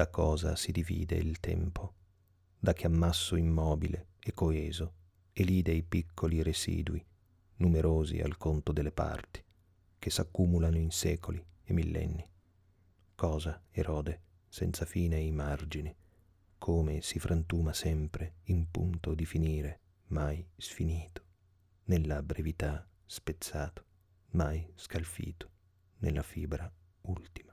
da cosa si divide il tempo, da che ammasso immobile e coeso elide i piccoli residui, numerosi al conto delle parti, che s'accumulano in secoli e millenni. Cosa, Erode, senza fine i margini, come si frantuma sempre in punto di finire, mai sfinito, nella brevità spezzato, mai scalfito, nella fibra ultima.